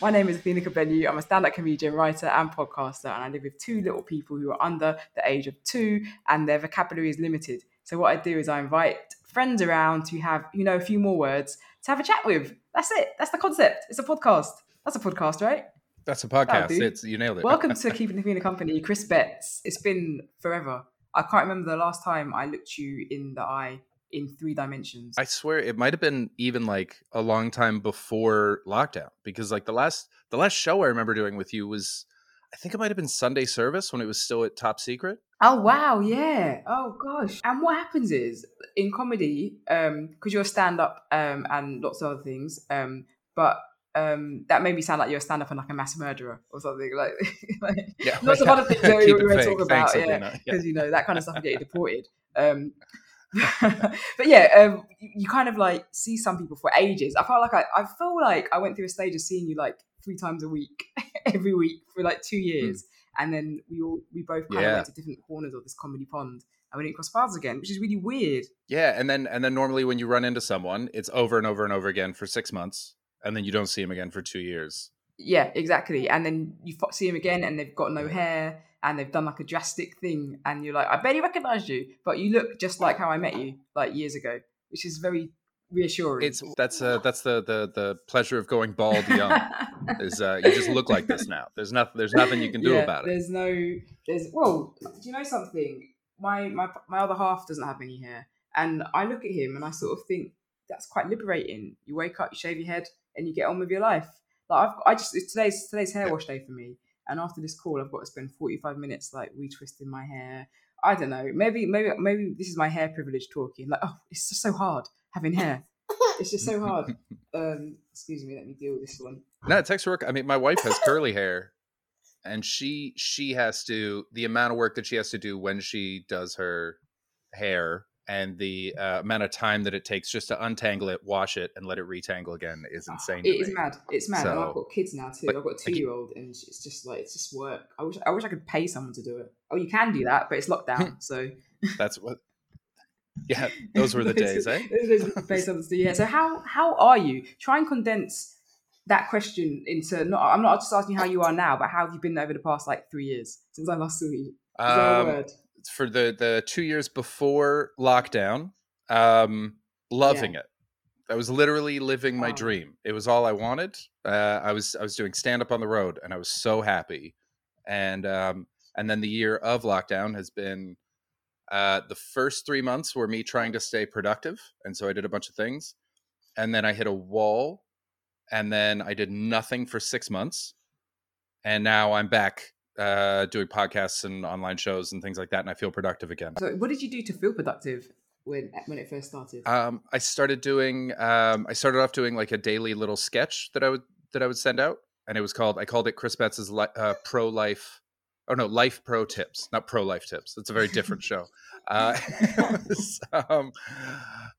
My name is Athena Kugblenu. I'm a stand up comedian, writer, and podcaster, and I live with two little people who are under the age of two and their vocabulary is limited. So, what I do is I invite friends around to have, you know, a few more words to have a chat with. That's it. That's the concept. It's a podcast. That's a podcast, right? That's a podcast. It's you nailed it. Welcome to Keeping Athena Company, Chris Betts. It's been forever. I can't remember the last time I looked you in the eye in three dimensions. I swear it might have been even like a long time before lockdown because like the last the last show I remember doing with you was I think it might have been Sunday service when it was still at top secret. Oh wow, yeah. Oh gosh. And what happens is in comedy, um, because you're stand up um and lots of other things, um, but um, that made me sound like you're a stand up and like a mass murderer or something like, like yeah, lots of other things that we were talking about, Thanks, yeah, because yeah. you know that kind of stuff will get you deported. Um, but yeah, um, you, you, kind of like see some people for ages. I felt like I, I feel like I went through a stage of seeing you like three times a week, every week for like two years, mm. and then we all we both kind yeah. of went to different corners of this comedy pond. And we didn't cross paths again, which is really weird. Yeah, and then and then normally when you run into someone, it's over and over and over again for six months, and then you don't see him again for two years. Yeah, exactly. And then you see him again, and they've got no hair, and they've done like a drastic thing, and you're like, I barely recognise you, but you look just like how I met you like years ago, which is very reassuring. It's that's uh, that's the the the pleasure of going bald young. is uh, you just look like this now. There's nothing. There's nothing you can do yeah, about it. There's no. There's well. Do you know something? My my my other half doesn't have any hair, and I look at him and I sort of think that's quite liberating. You wake up, you shave your head, and you get on with your life. Like I've, I just today's today's hair wash day for me, and after this call, I've got to spend forty five minutes like retwisting my hair. I don't know. Maybe maybe maybe this is my hair privilege talking. Like, oh, it's just so hard having hair. It's just so hard. Um, excuse me. Let me deal with this one. No, it takes work. I mean, my wife has curly hair, and she she has to the amount of work that she has to do when she does her hair and the uh, amount of time that it takes just to untangle it, wash it, and let it retangle again is ah, insane. It is mad. It's mad. So, and I've got kids now too. Like, I've got a two year old, and it's just like it's just work. I wish I wish I could pay someone to do it. Oh, you can do that, but it's lockdown, so that's what. Yeah, those were the days, eh? pay someone to do. Yeah. So how how are you? Try and condense that question into not. I'm not just asking how you are now, but how have you been over the past like three years since I last saw you? Is um, for the the two years before lockdown. Um, loving yeah. it. I was literally living my dream. It was all I wanted. Uh, I was I was doing stand up on the road, and I was so happy. And um, and then the year of lockdown has been uh, the first three months were me trying to stay productive, and so I did a bunch of things. And then I hit a wall, and then I did nothing for six months, and now I'm back uh, doing podcasts and online shows and things like that, and I feel productive again. So, what did you do to feel productive when when it first started? Um, I started doing. Um, I started off doing like a daily little sketch that I would that I would send out, and it was called. I called it Chris Betts's li- uh, pro life. Oh no, life pro tips, not pro life tips. It's a very different show. Uh, was, um,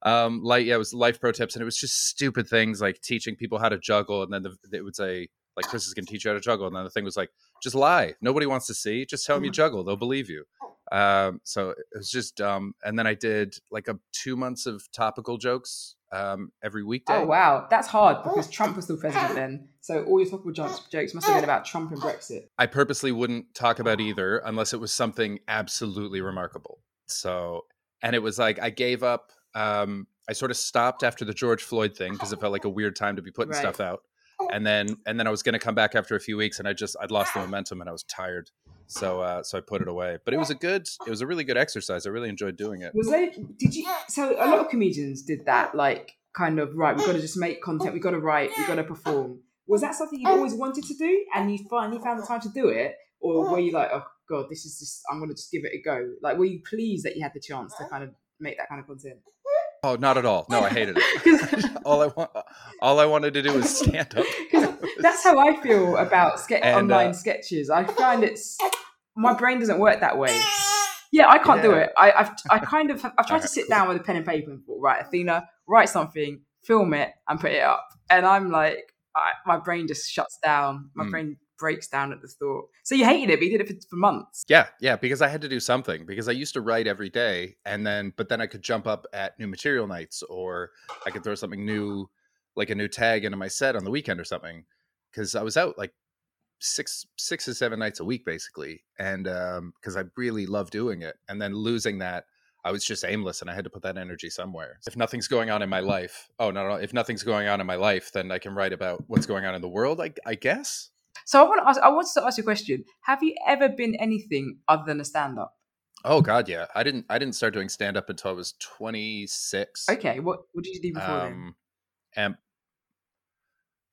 um, like yeah, it was life pro tips, and it was just stupid things like teaching people how to juggle, and then the, it would say like Chris is going to teach you how to juggle, and then the thing was like just lie. Nobody wants to see. Just tell them you mm-hmm. juggle. They'll believe you. Um, so it was just dumb. And then I did like a two months of topical jokes um, every weekday. Oh wow, that's hard because Trump was still president then. So all your topical jokes, jokes must have been about Trump and Brexit. I purposely wouldn't talk about either unless it was something absolutely remarkable. So, and it was like I gave up. Um, I sort of stopped after the George Floyd thing because it felt like a weird time to be putting right. stuff out and then and then I was going to come back after a few weeks, and I just I'd lost the momentum and I was tired, so uh, so I put it away. But it was a good, it was a really good exercise. I really enjoyed doing it. Was there? Did you? So a lot of comedians did that, like kind of right. We've got to just make content. We've got to write. We've got to perform. Was that something you always wanted to do, and you finally found the time to do it, or were you like, oh god, this is just I'm going to just give it a go? Like, were you pleased that you had the chance to kind of make that kind of content? Oh, not at all. No, I hated it. all I want, all I wanted to do was stand up. Because that's how I feel about ske- and, online uh, sketches. I find it's my brain doesn't work that way. Yeah, I can't yeah. do it. I, I've I kind of I've tried to sit down with a pen and paper and thought, right, Athena, write something, film it, and put it up. And I'm like, I, my brain just shuts down. My mm. brain breaks down at the thought. So you hated it, but you did it for, for, months. Yeah, yeah, because I had to do something because I used to write every day, and then but then I could jump up at new material nights, or I could throw something new, like a new tag into my set on the weekend or something. because I was out like six six or seven nights a week basically, and um, because I really love doing it, and then losing that. I was just aimless and I had to put that energy somewhere. If nothing's going on in my life, oh, no, no, if nothing's going on in my life, then I can write about what's going on in the world, I, I guess. So I want to ask, I wanted to ask you a question. Have you ever been anything other than a stand up? Oh God, yeah. I didn't. I didn't start doing stand up until I was twenty six. Okay, what what did you do before then? Um, and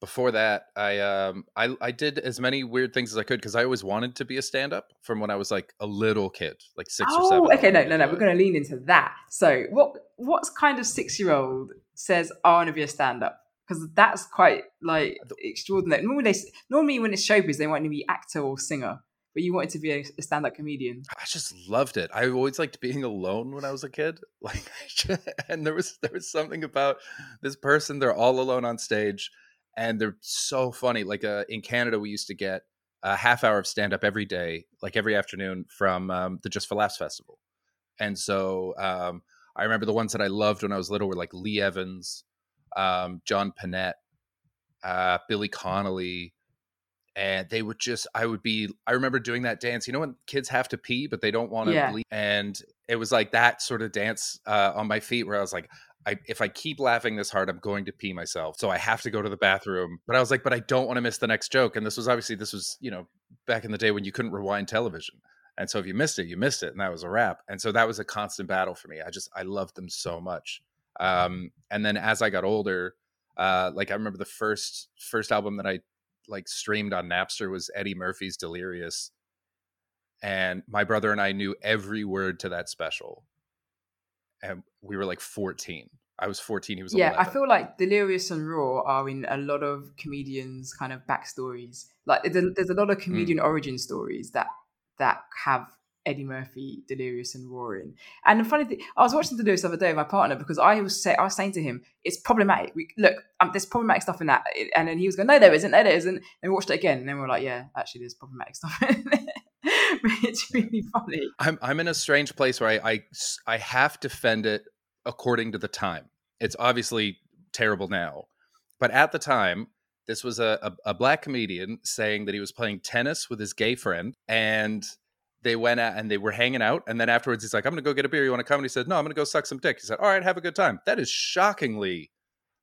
before that, I um I I did as many weird things as I could because I always wanted to be a stand up from when I was like a little kid, like six or seven. Oh, okay, no, no, no. We're going to lean into that. So, what what's kind of six year old says I want to be a stand up? Because that's quite like extraordinary. Normally, they, normally when it's showbiz, they want to be actor or singer, but you wanted to be a, a stand up comedian. I just loved it. I always liked being alone when I was a kid. Like, and there was there was something about this person. They're all alone on stage, and they're so funny. Like, uh, in Canada, we used to get a half hour of stand up every day, like every afternoon, from um, the Just for Laughs festival. And so, um, I remember the ones that I loved when I was little were like Lee Evans, um, John Pinette, uh, Billy Connolly, and they would just i would be i remember doing that dance. You know when kids have to pee but they don't want to Yeah. bleed? And it was like that sort of dance uh, on my feet where i was like I, if i keep laughing this hard i'm going to pee myself so i have to go to the bathroom. But i was like but i don't want to miss the next joke. And this was obviously this was you know back in the day when you couldn't rewind television. And so if you missed it you missed it and that was a wrap. And so that was a constant battle for me. I just i loved them so much um, and then as i got older uh, like i remember the first first album that i like streamed on Napster was Eddie Murphy's Delirious. And my brother and I knew every word to that special. And we were like 14. I was 14, he was like, yeah, 11. I feel like Delirious and Raw are in a lot of comedians' kind of backstories. Like there's, there's a lot Mm. of comedian origin stories that that have Eddie Murphy, Delirious, and Roaring. And the funny thing, I was watching Delirious the other day with my partner because I was say I was saying to him, "It's problematic. We, look, um, there's problematic stuff in that." And then he was going, "No, there isn't. No, there isn't." And we watched it again, and then we are like, "Yeah, actually, there's problematic stuff." in it." it's really funny. I'm I'm in a strange place where I I have to defend it according to the time. It's obviously terrible now, but at the time, this was a, a, a black comedian saying that he was playing tennis with his gay friend, and they went out and they were hanging out, and then afterwards he's like, "I'm gonna go get a beer. You want to come?" And he said, "No, I'm gonna go suck some dick." He said, "All right, have a good time." That is shockingly,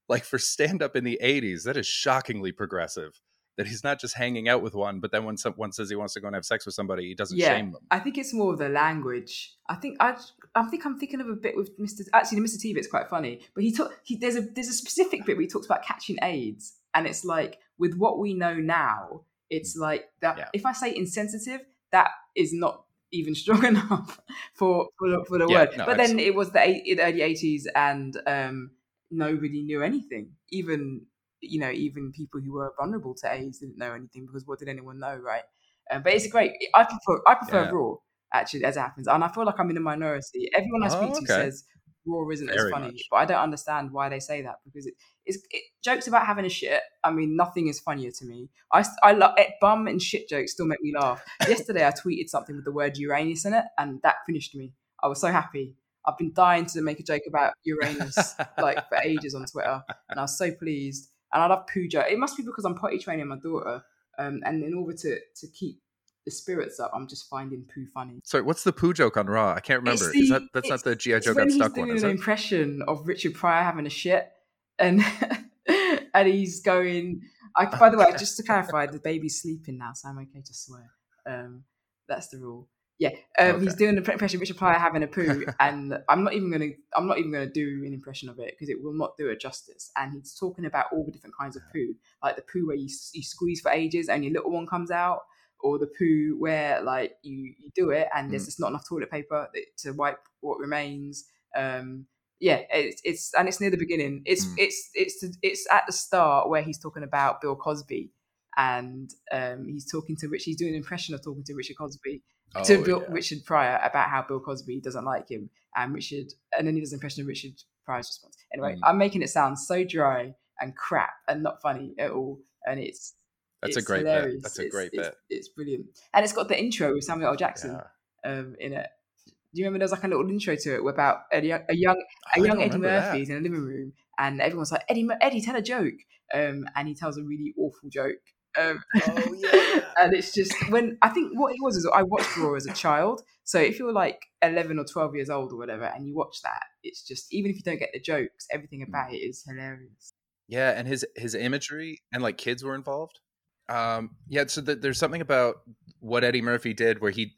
like for stand up in the '80s, that is shockingly progressive. That he's not just hanging out with one, but then when someone says he wants to go and have sex with somebody, he doesn't Yeah. shame them. I think it's more of the language. I think I, I think I'm thinking of a bit with Mr. Actually, Mr. T bit's quite funny, but he took he there's a there's a specific bit where he talks about catching AIDS, and it's like with what we know now, it's mm. like that. Yeah. If I say insensitive, that is not even strong enough for for the, for the Yeah, word. no, but then it was the, eight, the early '80s, and um, nobody knew anything. Even you know, even people who were vulnerable to AIDS didn't know anything because what did anyone know, right? Um, but it's great. I prefer I prefer Yeah. Raw actually as it happens, and I feel like I'm in a minority. Everyone I speak Oh, to says Raw isn't as funny, much. but I don't understand why they say that because it, it's it, jokes about having a shit. I mean, nothing is funnier to me. I, I love it. Bum and shit jokes still make me laugh. Yesterday I tweeted something with the word Uranus in it, and that finished me. I was so happy. I've been dying to make a joke about Uranus like for ages on Twitter, and I was so pleased. And I love poo joke. It must be because I'm potty training my daughter, um, and in order to to keep the spirits up, I'm just finding poo funny. Sorry, what's the poo joke on Raw? I can't remember. It's is the- that that's not the GI Joe when got he's stuck doing one, is an it? impression of Richard Pryor having a shit, and and he's going. I, by the way, just to clarify, the baby's sleeping now, so I'm okay to swear. Um, that's the rule. Yeah, um, he's doing the impression of Richard Pryor having a poo, and I'm not even gonna. I'm not even gonna do an impression of it because it will not do it justice. And he's talking about all the different kinds of poo, like the poo where you you squeeze for ages and your little one comes out, or the poo where like you you do it and there's Mm. just not enough toilet paper to wipe what remains. Um, yeah, it's, it's and it's near the beginning. It's Mm. it's it's it's at the start where he's talking about Bill Cosby, and um, he's talking to Rich. He's doing an impression of talking to Richard Cosby to Oh, Bill, yeah. Richard Pryor about how Bill Cosby doesn't like him, and Richard, and then he does an impression of Richard Pryor's response. Anyway, Mm. I'm making it sound so dry and crap and not funny at all, and it's That's a it's great bit. hilarious. That's a It's- great it's, bit. It's brilliant, and it's got the intro with Samuel L. Jackson Yeah. um, in it. Do you remember there's like a little intro to it about a young a young, a young Eddie that. Murphy's in a living room, and everyone's like Eddie Eddie tell a joke, um, and he tells a really awful joke, Um, Oh, yeah. and it's just when I think what it was is I watched Raw as a child. So if you're like 11 or 12 years old or whatever, and you watch that, it's just even if you don't get the jokes, everything Mm. about it is hilarious. Yeah, and his his imagery and like kids were involved. Um, yeah, so th- there's something about what Eddie Murphy did where he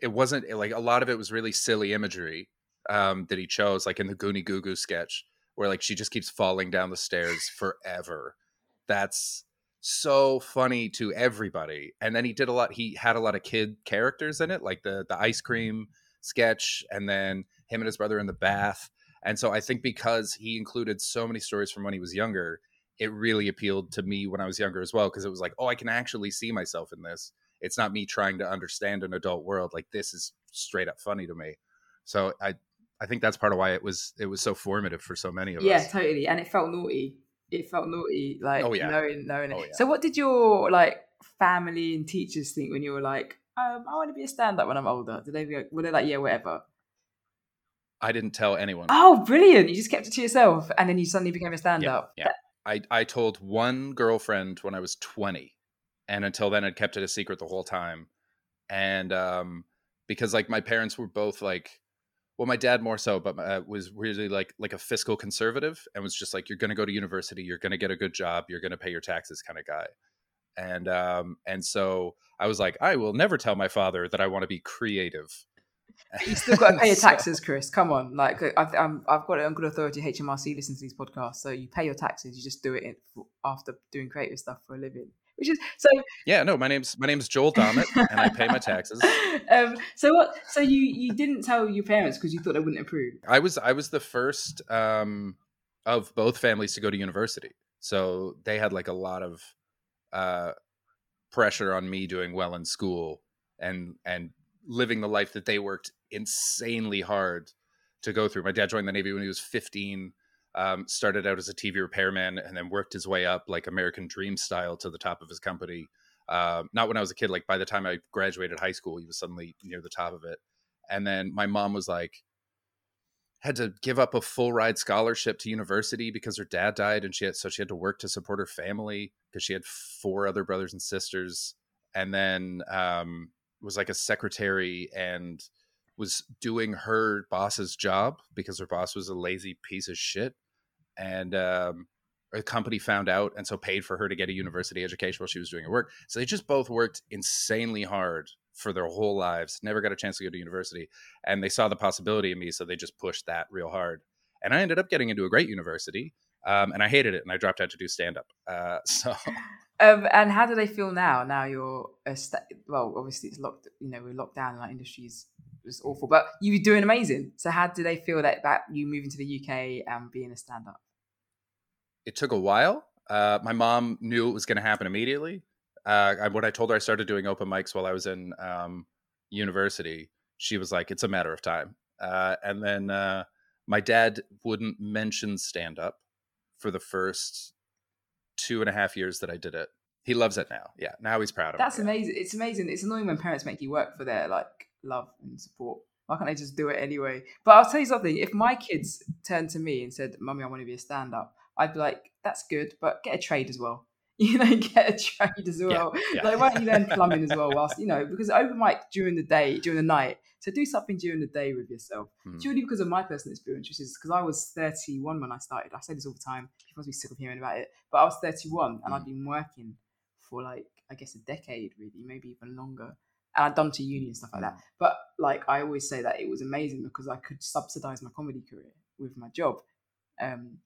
it wasn't like a lot of it was really silly imagery um, that he chose, like in the Goonie Goo Goo sketch, where like she just keeps falling down the stairs forever. That's so funny to everybody. And then he did a lot. He had a lot of kid characters in it, like the the ice cream sketch, and then him and his brother in the bath. And so I think because he included so many stories from when he was younger, it really appealed to me when I was younger as well. Because it was like, oh, I can actually see myself in this. It's not me trying to understand an adult world. Like this is straight up funny to me. So I I think that's part of why it was it was so formative for so many of Yeah, us. Yeah, totally. And it felt naughty. It felt naughty, like Oh, yeah. knowing, knowing it. Oh, yeah. So, what did your like family and teachers think when you were like, um, "I want to be a stand-up when I'm older"? Did they be like, were they like, "Yeah, whatever"? I didn't tell anyone. Oh, brilliant! You just kept it to yourself, and then you suddenly became a stand-up. yeah. I, I told one girlfriend when I was 20, and until then, I'd kept it a secret the whole time. And um, because like my parents were both like, well, my dad more so, but uh, was really like like a fiscal conservative, and was just like, you're going to go to university, you're going to get a good job, you're going to pay your taxes, kind of guy. And um, and so I was like, I will never tell my father that I want to be creative. You still got to pay your taxes, Chris. Come on, like I've, I'm, I've got it on good authority. HMRC listens to these podcasts, so you pay your taxes. You just do it in, after doing creative stuff for a living, which is so. yeah, no, my name's my name's Joel Dommett, and I pay my taxes. um, so what? So you you didn't tell your parents because you thought they wouldn't approve. I was I was the first um, of both families to go to university, so they had like a lot of uh, pressure on me doing well in school and and living the life that they worked insanely hard to go through. My dad joined the Navy when he was 15. Um, started out as a TV repairman and then worked his way up like American Dream style to the top of his company. Uh, not when I was a kid. Like by the time I graduated high school, he was suddenly near the top of it. And then my mom was like, had to give up a full ride scholarship to university because her dad died and she had so she had to work to support her family because she had four other brothers and sisters and then um was like a secretary and was doing her boss's job because her boss was a lazy piece of shit and um a company found out and so paid for her to get a university education while she was doing her work. So they just both worked insanely hard for their whole lives never got a chance to go to university and they saw the possibility in me so they just pushed that real hard. And i ended up getting into a great university um, and i hated it and i dropped out to do stand up uh, so Um, and how do they feel now? Now you're a sta- well, obviously it's locked. You know, we're locked down. and Our industry's just awful, but you're doing amazing. So how do they feel that that you moving to the UK and being a stand-up? it took a while uh, my mom knew it was going to happen immediately uh, when i told her i started doing open mics while i was in um, university she was like it's a matter of time uh, and then uh, my dad wouldn't mention stand up for the first two and a half years that i did it he loves it now yeah now he's proud of That's it yeah. amazing. It's amazing. It's annoying when parents make you work for their like love and support. Why can't they just do it anyway? But I'll tell you something. If my kids turned to me and said, "Mummy, I want to be a stand-up," I'd be like, "That's good, but get a trade as well." You know, get a trade as well. yeah. Like, why don't you learn plumbing as well? Whilst you know, because open mic during the day, during the night. So do something during the day with yourself. Hmm. Purely because of my personal experience, which is because I was 31 when I started. I say this all the time. People must be sick of hearing about it. But I was 31 and I'd Hmm. been working for like I guess a decade, really, maybe even longer. And I'd done to uni and stuff like that. But like I always say that it was amazing because I could subsidize my comedy career with my job. Um,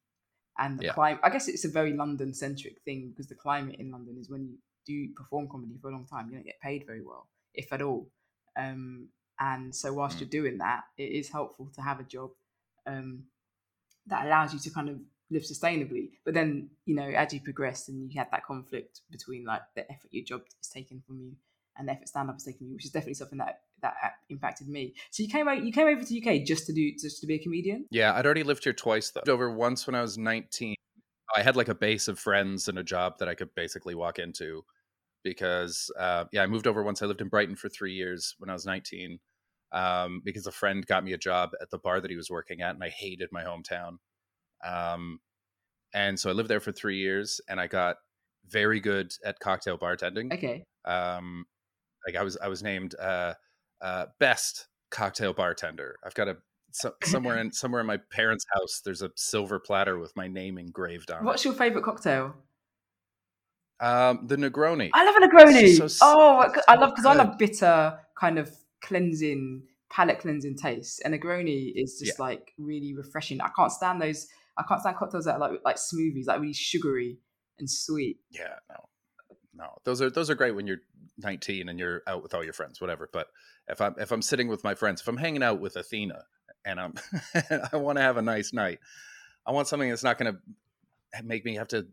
and the Yeah. climate, I guess it's a very London centric thing because the climate in London is when you do perform comedy for a long time, you don't get paid very well, if at all. Um, and so whilst Mm. you're doing that, it is helpful to have a job um, that allows you to kind of live sustainably. But then, you know, as you progress and you had that conflict between like the effort your job is taking from you and the effort stand up is taking you, which is definitely something that that impacted me. So you came out, you came over to UK just to do just to be a comedian. Yeah, I'd already lived here twice though. Over once when I was 19. I had like a base of friends and a job that I could basically walk into because uh, yeah, I moved over once. I lived in Brighton for three years when I was 19 um, because a friend got me a job at the bar that he was working at, and I hated my hometown. Um, and so I lived there for three years, and I got very good at cocktail bartending. Okay. Um, like I was I was named uh, uh, best cocktail bartender. I've got a so, somewhere in somewhere in my parents' house. There's a silver platter with my name engraved on it. What's it. your favorite cocktail? Um, the Negroni. I love a Negroni. So s- oh, I love because I love bitter kind of cleansing, palate cleansing taste. And Negroni is just like really refreshing. I can't stand those. I can't stand cocktails that are like like smoothies, like really sugary and sweet. Yeah, no, no. Those are those are great when you're 19 and you're out with all your friends, whatever. But if I'm if I'm sitting with my friends, if I'm hanging out with Athena and I'm I want to have a nice night, I want something that's not going to make me have to.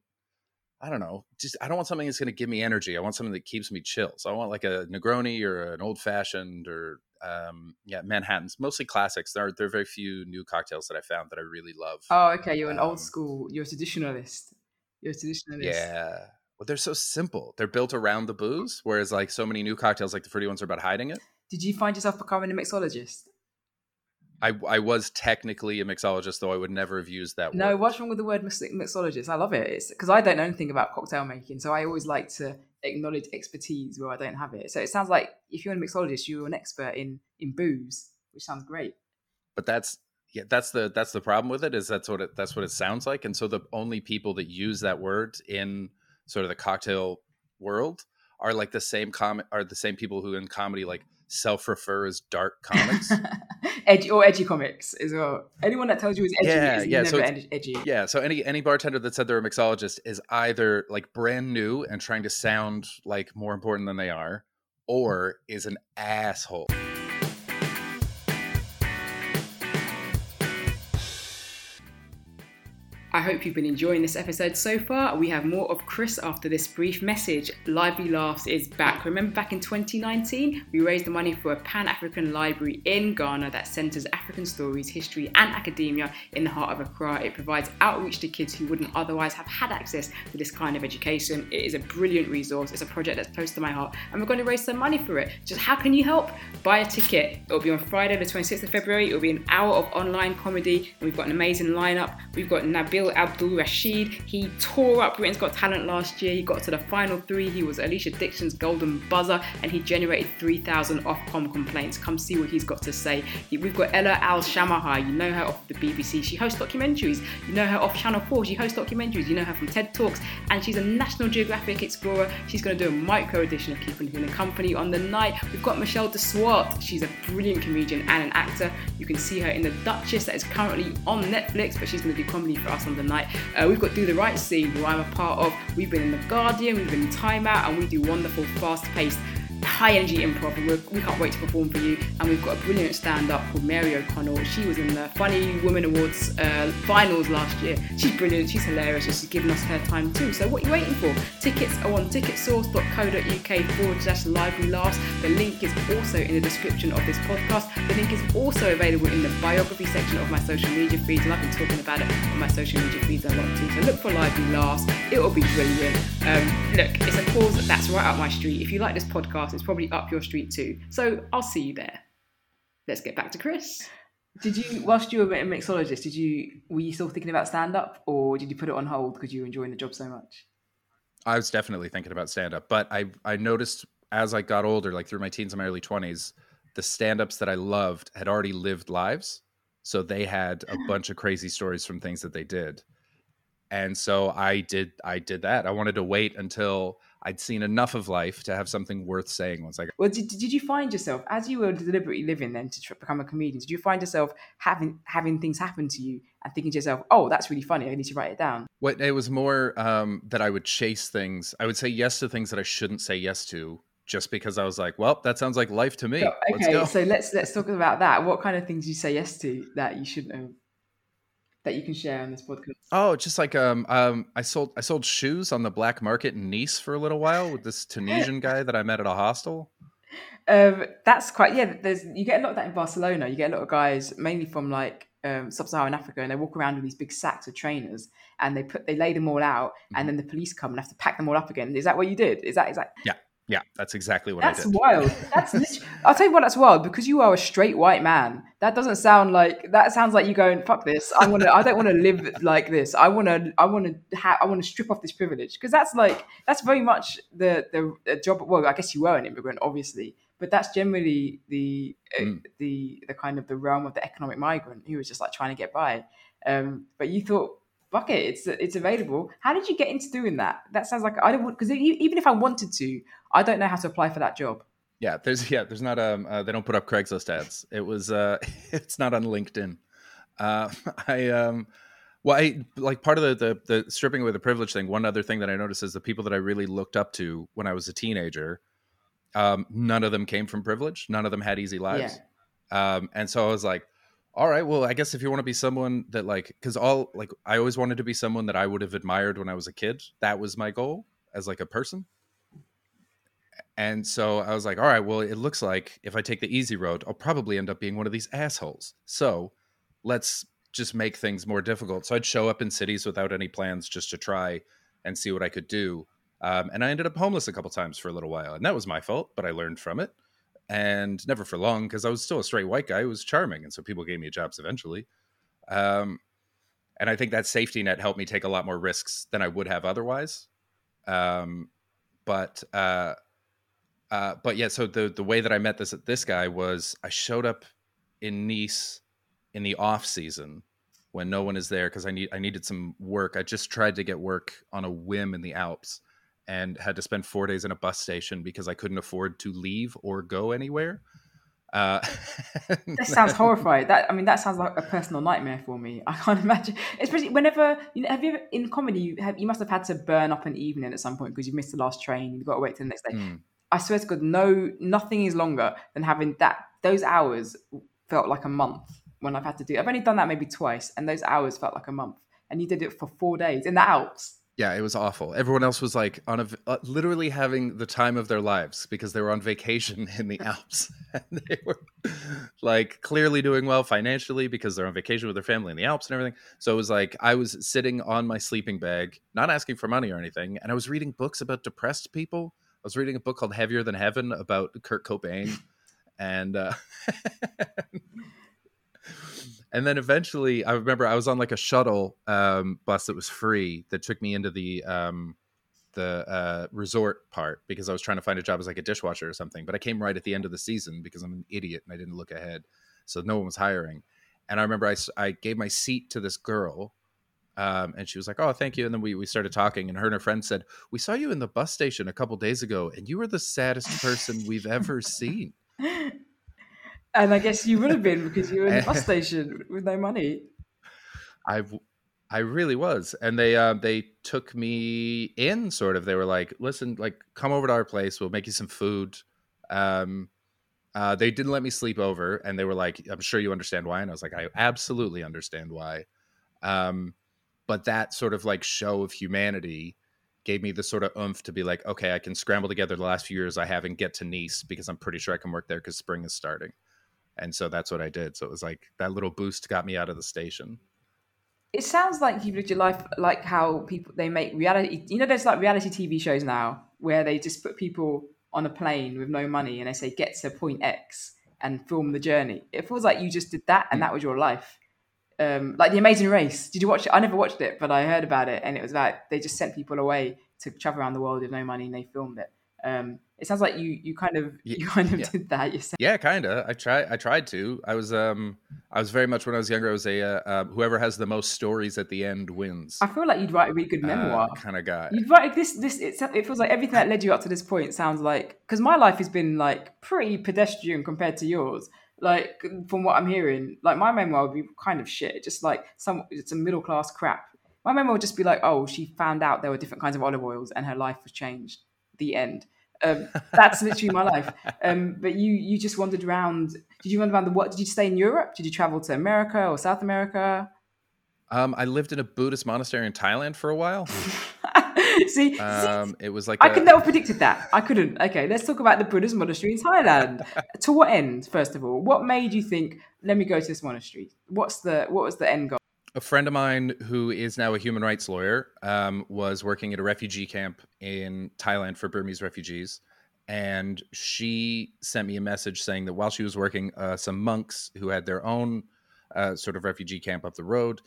I don't know. Just I don't want something that's going to give me energy. I want something that keeps me chill. So I want like a Negroni or an old fashioned or um, yeah Manhattan's. Mostly classics. There are there are very few new cocktails that I found that I really love. Oh, okay. You're an Um, old school. You're a traditionalist. You're a traditionalist. Yeah. Well, they're so simple. They're built around the booze, whereas like so many new cocktails, like the fruity ones, are about hiding it. Did you find yourself becoming a mixologist? I, I was technically a mixologist, though I would never have used that No, word. No, what's wrong with the word mix- mixologist? I love it. It's because I don't know anything about cocktail making, so I always like to acknowledge expertise where I don't have it. So it sounds like if you're a mixologist, you're an expert in in booze, which sounds great. But that's yeah, that's the that's the problem with it is that's what it that's what it sounds like, and so the only people that use that word in sort of the cocktail world are like the same com are the same people who in comedy like self refer as dark comics. edgy or edgy comics as well. Anyone that tells you is edgy Yeah, is yeah, never ed- edgy. Yeah, so any any bartender that said they're a mixologist is either like brand new and trying to sound like more important than they are, or is an asshole. I hope you've been enjoying this episode so far. We have more of Chris after this brief message. Lively Laughs is back. Remember back in 2019, we raised the money for a Pan African library in Ghana that centers African stories, history, and academia in the heart of Accra. It provides outreach to kids who wouldn't otherwise have had access to this kind of education. It is a brilliant resource. It's a project that's close to my heart, and we're going to raise some money for it. Just how can you help? Buy a ticket. It'll be on Friday, the 26th of February. It'll be an hour of online comedy, and we've got an amazing lineup. We've got Nabil Abdulrashid. He tore up Britain's Got Talent last year. He got to the final three. He was Alesha Dixon's golden buzzer, and he generated 3,000 Ofcom complaints. Come see what he's got to say. We've got Ella Al-Shamahi. You know her off the BBC. She hosts documentaries. You know her off Channel 4. She hosts documentaries. You know her from TED Talks, and she's a National Geographic explorer. She's going to do a micro edition of Keeping in Company on the night. We've got Michelle de Swart. She's a brilliant comedian and an actor. You can see her in The Duchess, that is currently on Netflix, but she's going to do comedy for us on the night. Uh, we've got Do the Right Scene, who I'm a part of. We've been in The Guardian, we've been in Time Out, and we do wonderful, fast paced high energy improv and we're, we can't wait to perform for you. And we've got a brilliant stand-up called Mary O'Connell. She was in the Funny Women Awards uh, finals last year. She's brilliant she's hilarious and she's given us her time too. So what are you waiting for? Tickets are on ticketsource.co.uk forward slash lively laughs the link is also in the description of this podcast. The link is also available in the biography section of my social media feeds and I've been talking about it on my social media feeds a lot too. So look for lively laughs it'll be brilliant. Um, look it's a cause that's right up my street. If you like this podcast it's probably up your street too. So I'll see you there. Let's get back to Chris. Did you, whilst you were a mixologist, did you were you still thinking about stand up, or did you put it on hold because you were enjoying the job so much? I was definitely thinking about stand up, but I I noticed as I got older, like through my teens and my early twenties, the stand ups that I loved had already lived lives, so they had a bunch of crazy stories from things that they did, and so I did I did that. I wanted to wait until I'd seen enough of life to have something worth saying once I got. Well, did, did you find yourself as you were deliberately living then to become a comedian? Did you find yourself having having things happen to you and thinking to yourself, "Oh, that's really funny. I need to write it down." What it was more um, that I would chase things. I would say yes to things that I shouldn't say yes to, just because I was like, well, that sounds like life to me. So, Let's okay, go. so let's let's talk about that. What kind of things you say yes to that you shouldn't have? That you can share on this podcast. Oh, just like um um I sold I sold shoes on the black market in Nice for a little while with this Tunisian guy that I met at a hostel. Um, that's quite yeah. There's you get a lot of that in Barcelona. You get a lot of guys, mainly from like um, sub-Saharan Africa, and they walk around with these big sacks of trainers, and they put they lay them all out, and then the police come and have to pack them all up again. Is that what you did? Is that is that? Yeah. Yeah, that's exactly what That's I did. wild. That's I'll tell you what. That's wild because you are a straight white man. That doesn't sound like that. Sounds like you going fuck this. I want to. I don't want to live like this. I want to. I want to have. I want to strip off this privilege because that's like that's very much the, the the job. Well, I guess you were an immigrant, obviously, but that's generally the uh, Mm. the the kind of the realm of the economic migrant who was just like trying to get by. Um, but you thought. Fuck it, it's it's available. How did you get into doing that? That sounds like I don't want because even if I wanted to, I don't know how to apply for that job. Yeah, there's yeah, there's not um uh, they don't put up Craigslist ads. It was uh it's not on LinkedIn. Uh I um well I like part of the, the the stripping away the privilege thing, one other thing that I noticed is the people that I really looked up to when I was a teenager, um, none of them came from privilege. None of them had easy lives. Um and so I was like, all right, well, I guess if you want to be someone that like because all like I always wanted to be someone that I would have admired when I was a kid. That was my goal as like a person. And so I was like, all right, well, it looks like if I take the easy road, I'll probably end up being one of these assholes. So let's just make things more difficult. So I'd show up in cities without any plans just to try and see what I could do. Um, and I ended up homeless a couple times for a little while. And that was my fault, but I learned from it. And never for long because I was still a straight white guy who was charming. And so people gave me jobs eventually. Um, and I think that safety net helped me take a lot more risks than I would have otherwise. Um, but uh, uh, but yeah, so the the way that I met this this guy was I showed up in Nice in the off season when no one is there because I need I needed some work. I just tried to get work on a whim in the Alps and had to spend four days in a bus station because I couldn't afford to leave or go anywhere. Uh, That sounds horrifying. That I mean, that sounds like a personal nightmare for me. I can't imagine, especially whenever you know, have you ever in comedy you have you must have had to burn up an evening at some point because you missed the last train. You've got to wait till the next day. Hmm. I swear to God, no, nothing is longer than having that. Those hours felt like a month when I've had to do. I've only done that maybe twice, and those hours felt like a month. And you did it for four days in the Alps. Yeah, it was awful. Everyone else was like on a uh, literally having the time of their lives because they were on vacation in the Alps. and they were like clearly doing well financially because they're on vacation with their family in the Alps and everything. So it was like I was sitting on my sleeping bag, not asking for money or anything, and I was reading books about depressed people. I was reading a book called Heavier Than Heaven about Kurt Cobain, and uh, and then eventually, I remember I was on like a shuttle um, bus that was free that took me into the um, the uh, resort part because I was trying to find a job as like a dishwasher or something. But I came right at the end of the season because I'm an idiot and I didn't look ahead, so no one was hiring. And I remember i, I gave my seat to this girl um, and she was like, "Oh, thank you." And then we we started talking, and her and her friend said, "We saw you in the bus station a couple days ago, and you were the saddest person we've ever seen." And I guess you would have been because you were in the bus station with no money. I, I really was, and they um, they took me in. Sort of, they were like, "Listen, like, come over to our place. We'll make you some food." Um, uh, they didn't let me sleep over, and they were like, "I'm sure you understand why." And I was like, "I absolutely understand why." Um, but that sort of like show of humanity gave me the sort of oomph to be like, okay, I can scramble together the last few years I have and get to Nice because I'm pretty sure I can work there because spring is starting. And so that's what I did. So it was like that little boost got me out of the station. It sounds like you've lived your life like how people they make reality. You know, there's like reality TV shows now where they just put people on a plane with no money and they say get to point X and film the journey. It feels like you just did that and that was your life. Um, like the Amazing Race. Did you watch it? I never watched it, but I heard about it, and it was like they just sent people away to travel around the world with no money and they filmed it. Um, it sounds like you you kind of you kind of yeah. did that yourself. Yeah, kind of. I try. I tried to. I was. Um. I was very much when I was younger. I was a. Uh, uh, whoever has the most stories at the end wins. I feel like you'd write a really good memoir. kind of guy. You'd write this. This it, it feels like everything that led you up to this point sounds like because my life has been like pretty pedestrian compared to yours. Like from what I'm hearing, like my memoir would be kind of shit. Just like some, it's a middle class crap. My memoir would just be like, oh, she found out there were different kinds of olive oils and her life was changed. The end. Um, that's literally my life. Um, but you, you just wandered around. Did you wander around the what? Did you stay in Europe? Did you travel to America or South America? Um. I lived in a Buddhist monastery in Thailand for a while. see, see, Um. It was like I a- could never predicted that. I couldn't. Okay, let's talk about the Buddhist monastery in Thailand. to what end, first of all? What made you think, let me go to this monastery? What's the what was the end goal? A friend of mine who is now a human rights lawyer um, was working at a refugee camp in Thailand for Burmese refugees, and she sent me a message saying that while she was working, uh, some monks who had their own uh, sort of refugee camp up the road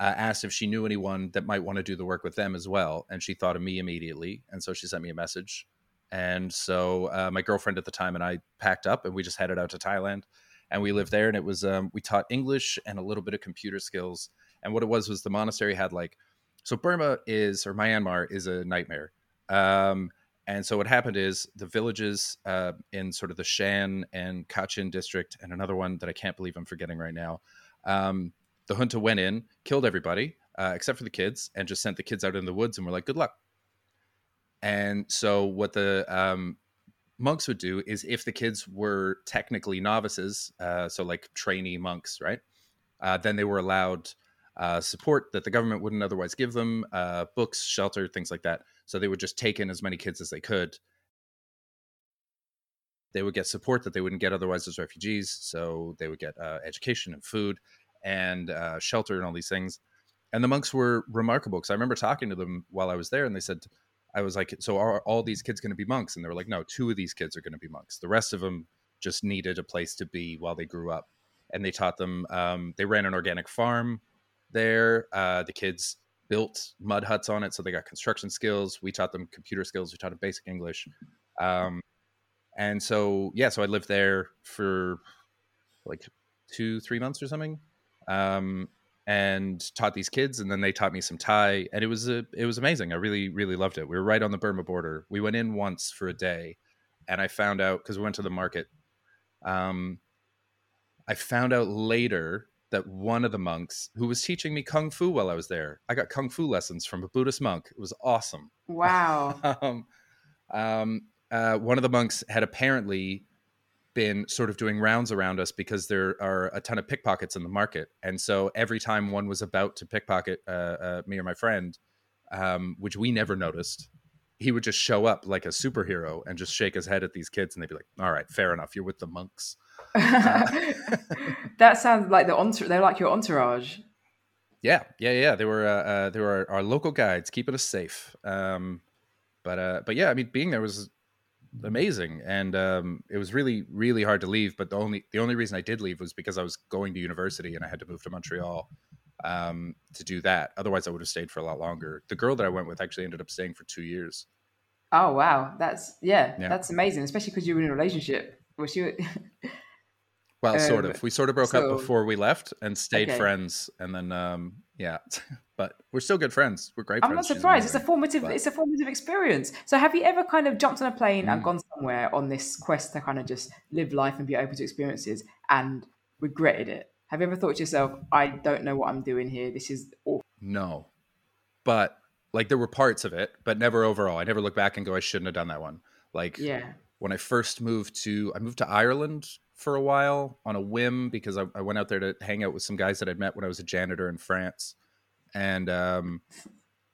uh, asked if she knew anyone that might want to do the work with them as well. And she thought of me immediately. And so she sent me a message. And so uh, my girlfriend at the time and I packed up and we just headed out to Thailand. And we lived there. And it was, um, we taught English and a little bit of computer skills. And what it was was the monastery had like, so Burma is, or Myanmar is a nightmare. Um, and so what happened is the villages uh, in sort of the Shan and Kachin district, and another one that I can't believe I'm forgetting right now. Um, the junta went in, killed everybody uh, except for the kids, and just sent the kids out in the woods and were like, "Good luck." And so what the um, monks would do is, if the kids were technically novices, uh, so like trainee monks, right? Uh, then they were allowed uh, support that the government wouldn't otherwise give them, uh, books, shelter, things like that. So they would just take in as many kids as they could. They would get support that they wouldn't get otherwise as refugees. So they would get uh, education and food and uh, shelter and all these things. And the monks were remarkable because I remember talking to them while I was there, and they said, I was like, so are all these kids going to be monks? And they were like, no, two of these kids are going to be monks. The rest of them just needed a place to be while they grew up. And they taught them, um, they ran an organic farm there. Uh, the kids built mud huts on it, so they got construction skills. We taught them computer skills. We taught them basic English, um, and so yeah, so I lived there for like two, three months or something, um, and taught these kids, and then they taught me some Thai, and it was a it was amazing. I really really loved it. We were right on the Burma border. We went in once for a day, and I found out because we went to the market. Um, I found out later that one of the monks who was teaching me kung fu while I was there, I got kung fu lessons from a Buddhist monk. It was awesome. Wow. um, um, uh, one of the monks had apparently been sort of doing rounds around us because there are a ton of pickpockets in the market, and so every time one was about to pickpocket uh, uh, me or my friend, um, which we never noticed, he would just show up like a superhero and just shake his head at these kids, and they'd be like, "All right, fair enough, you're with the monks." that sounds like the entourage. They're like your entourage. Yeah, yeah, yeah. They were uh, uh, they were our, our, local guides, keeping us safe. Um, but uh, but yeah, I mean, being there was amazing, and um, it was really really hard to leave. But the only the only reason I did leave was because I was going to university and I had to move to Montreal um, to do that. Otherwise, I would have stayed for a lot longer. The girl that I went with actually ended up staying for two years. Oh wow, that's yeah, yeah. that's amazing, especially because you were in a relationship. Was you? Well, um, sort of. We sort of broke so, up before we left and stayed okay. friends, and then um, yeah, but we're still good friends. We're great. I'm not surprised. It's a formative. But... It's a formative experience. So, have you ever kind of jumped on a plane mm. and gone somewhere on this quest to kind of just live life and be open to experiences and regretted it? Have you ever thought to yourself, "I don't know what I'm doing here. This is awful." No, but like there were parts of it, but never overall. I never look back and go, "I shouldn't have done that one." Like, yeah. When I first moved to, I moved to Ireland for a while on a whim because I, I, went out there to hang out with some guys that I'd met when I was a janitor in France, and um,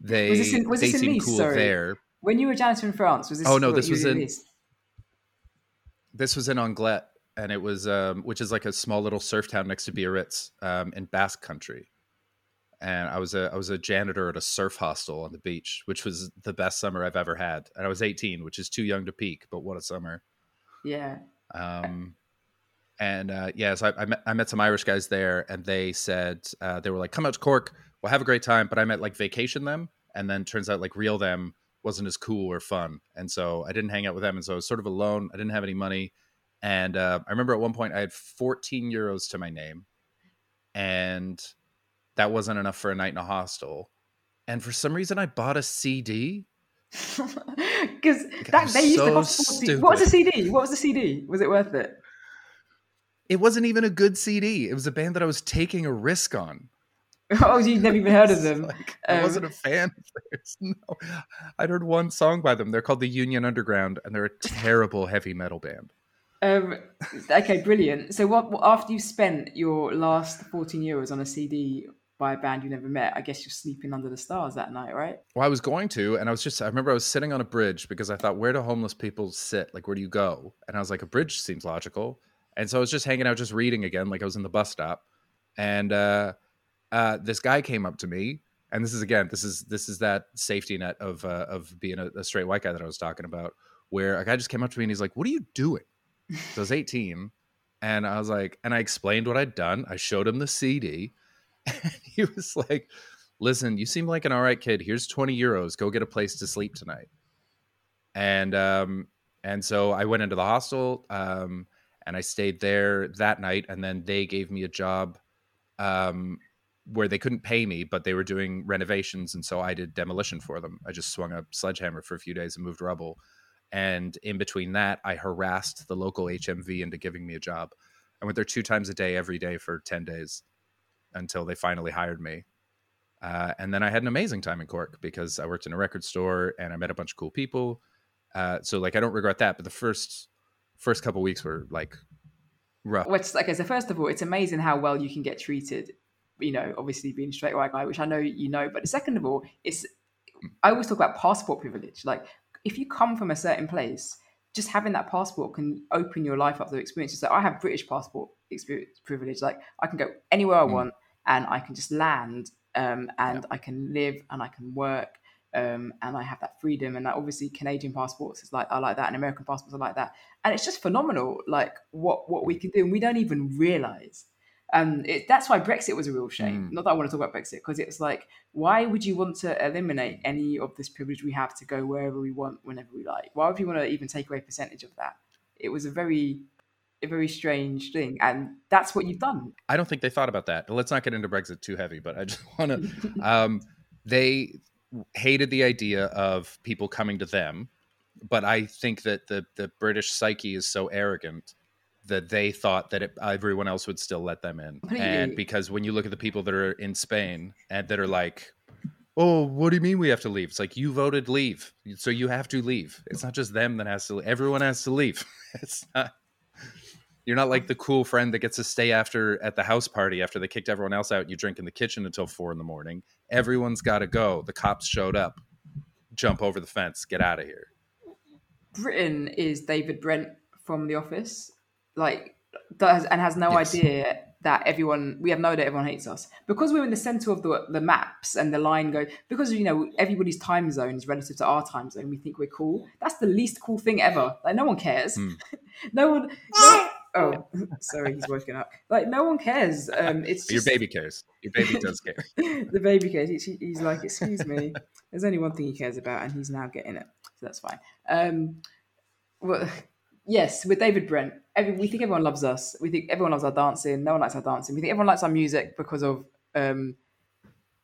they was this in, was they this seemed cool Sorry. there. When you were janitor in France, was this? Oh no, this was in. This was in Anglet, and it was um, which is like a small little surf town next to Biarritz um, in Basque Country. And I was a I was a janitor at a surf hostel on the beach, which was the best summer I've ever had. And I was 18, which is too young to peak, but what a summer! Yeah. Um, and uh, yeah, so I, I, met, I met some Irish guys there, and they said uh, they were like, "Come out to Cork, we'll have a great time." But I met like vacation them, and then turns out like real them wasn't as cool or fun, and so I didn't hang out with them, and so I was sort of alone. I didn't have any money, and uh, I remember at one point I had 14 euros to my name, and that wasn't enough for a night in a hostel. And for some reason, I bought a CD because that they used so to cost 40. What was a CD? What was the CD? Was it worth it? it wasn't even a good CD. It was a band that I was taking a risk on. Oh, you've never even heard of them. Like, um, I wasn't a fan of theirs. No, I'd heard one song by them. They're called the Union Underground, and they're a terrible heavy metal band. Um, okay, brilliant. So, what after you spent your last fourteen euros on a CD by a band you never met, I guess you're sleeping under the stars that night, right? Well, I was going to, and I was just, I remember I was sitting on a bridge because I thought, where do homeless people sit? Like, where do you go? And I was like, a bridge seems logical. And so I was just hanging out, just reading again, like I was in the bus stop. And uh, uh, this guy came up to me, and this is again, this is this is that safety net of uh, of being a, a, straight white guy that I was talking about, where a guy just came up to me and he's like, "What are you doing?" So I was 18, and I was like, and I explained what I'd done. I showed him the CD, and he was like, "Listen, you seem like an all right kid. Here's 20 euros. Go get a place to sleep tonight." And um, and so I went into the hostel, um, and I stayed there that night, and then they gave me a job, um, where they couldn't pay me, but they were doing renovations, and so I did demolition for them. I just swung a sledgehammer for a few days and moved rubble. And in between that, I harassed the local HMV into giving me a job. I went there two times a day, every day for 10 days until they finally hired me. Uh, and then I had an amazing time in Cork because I worked in a record store and I met a bunch of cool people. Uh, so like I don't regret that, but the first first couple weeks were like rough. Which, okay, so first of all, it's amazing how well you can get treated. You know, obviously being a straight white guy, which I know you know. But second of all, it's I always talk about passport privilege. Like if you come from a certain place, just having that passport can open your life up to experiences. So I have British passport experience privilege. Like I can go anywhere I mm. want and I can just land um, and yeah. I can live and I can work um, and I have that freedom. And that obviously Canadian passports is like I like that, and American passports are like that. And it's just phenomenal, like what what we can do, and we don't even realize um, it, that's why Brexit was a real shame. Mm. Not that I want to talk about Brexit, because it's like, why would you want to eliminate any of this privilege we have to go wherever we want, whenever we like? Why would you want to even take away a percentage of that? It was a very, a very strange thing, and that's what you've done. I don't think they thought about that. Let's not get into Brexit too heavy, but I just want to. um, they hated the idea of people coming to them, but I think that the the British psyche is so arrogant that they thought that it, everyone else would still let them in. And because when you look at the people that are in Spain and that are like, oh, what do you mean we have to leave? It's like you voted leave, so you have to leave. It's not just them that has to. Everyone has to leave. It's not. You're not like the cool friend that gets to stay after at the house party after they kicked everyone else out. And you drink in the kitchen until four in the morning. Everyone's got to go. The cops showed up. Jump over the fence. Get out of here. Britain is David Brent from The Office like does and has no yes. idea that everyone we have no idea everyone hates us. Because we're in the center of the the maps and the line goes because you know everybody's time zone is relative to our time zone we think we're cool. That's the least cool thing ever. Like no one cares. Mm. no one no, oh sorry he's woken up. Like no one cares. Um it's just, your baby cares. Your baby does care. The baby cares. He's, he's like excuse me. There's only one thing he cares about and he's now getting it. So that's fine. Um well yes, with David Brent, every, we think everyone loves us. We think everyone loves our dancing. No one likes our dancing. We think everyone likes our music because of um,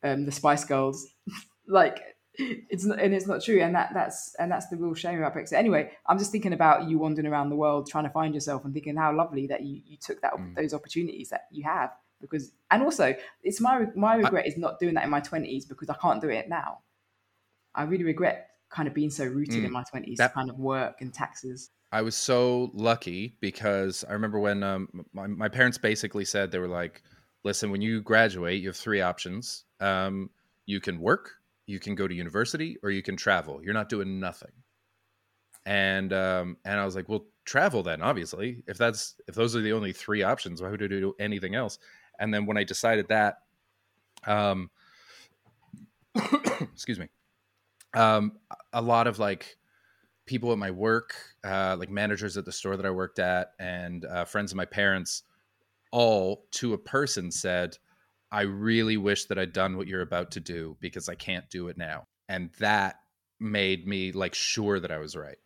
um, the Spice Girls. like it's not, and it's not true. And that that's and that's the real shame about Brexit. Anyway, I'm just thinking about you wandering around the world trying to find yourself and thinking how lovely that you you took that mm. those opportunities that you have because and also it's my my regret I, is not doing that in my 20s because I can't do it now. I really regret kind of being so rooted mm, in my 20s that, to kind of work and taxes. I was so lucky because I remember when um, my, my parents basically said they were like, listen, when you graduate, you have three options. Um, you can work, you can go to university, or you can travel. You're not doing nothing. And um, and I was like, well, travel then, obviously. If that's if those are the only three options, why would I do anything else? And then when I decided that, um, excuse me, um, a lot of like people at my work, uh, like managers at the store that I worked at, and uh, friends of my parents, all to a person said, I really wish that I'd done what you're about to do because I can't do it now. And that made me like sure that I was right.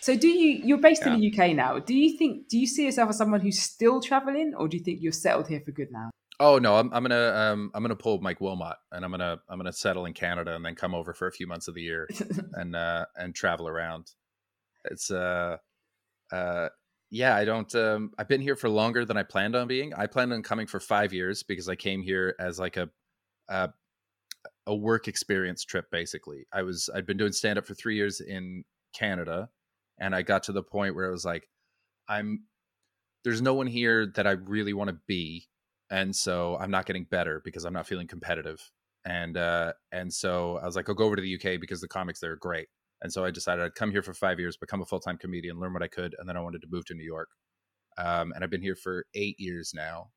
So do you you're based yeah. in the UK now. Do you think do you see yourself as someone who's still traveling or do you think you're settled here for good now? Oh no, I'm, I'm gonna um, I'm gonna pull Mike Wilmot, and I'm gonna I'm gonna settle in Canada, and then come over for a few months of the year, and uh, and travel around. It's uh, uh, yeah. I don't. Um, I've been here for longer than I planned on being. I planned on coming for five years because I came here as like a, a, a work experience trip. Basically, I was I'd been doing stand up for three years in Canada, and I got to the point where it was like, I'm there's no one here that I really want to be and so I'm not getting better because I'm not feeling competitive. And uh, and so I was like, I'll go over to the UK because the comics there are great. And so I decided I'd come here for five years, become a full time comedian, learn what I could, and then I wanted to move to New York. Um, and I've been here for eight years now.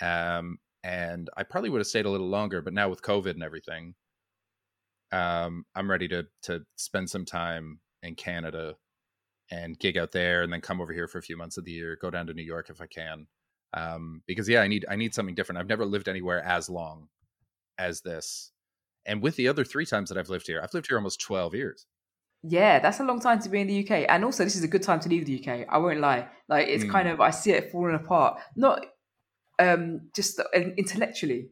Um, and I probably would have stayed a little longer, but now with COVID and everything, um, I'm ready to to spend some time in Canada and gig out there, and then come over here for a few months of the year. Go down to New York if I can, um, because yeah, I need I need something different. I've never lived anywhere as long as this, and with the other three times that I've lived here, I've lived here almost twelve years. Yeah, that's a long time to be in the UK, and also this is a good time to leave the UK. I won't lie; like it's mm. kind of I see it falling apart. Not um just intellectually,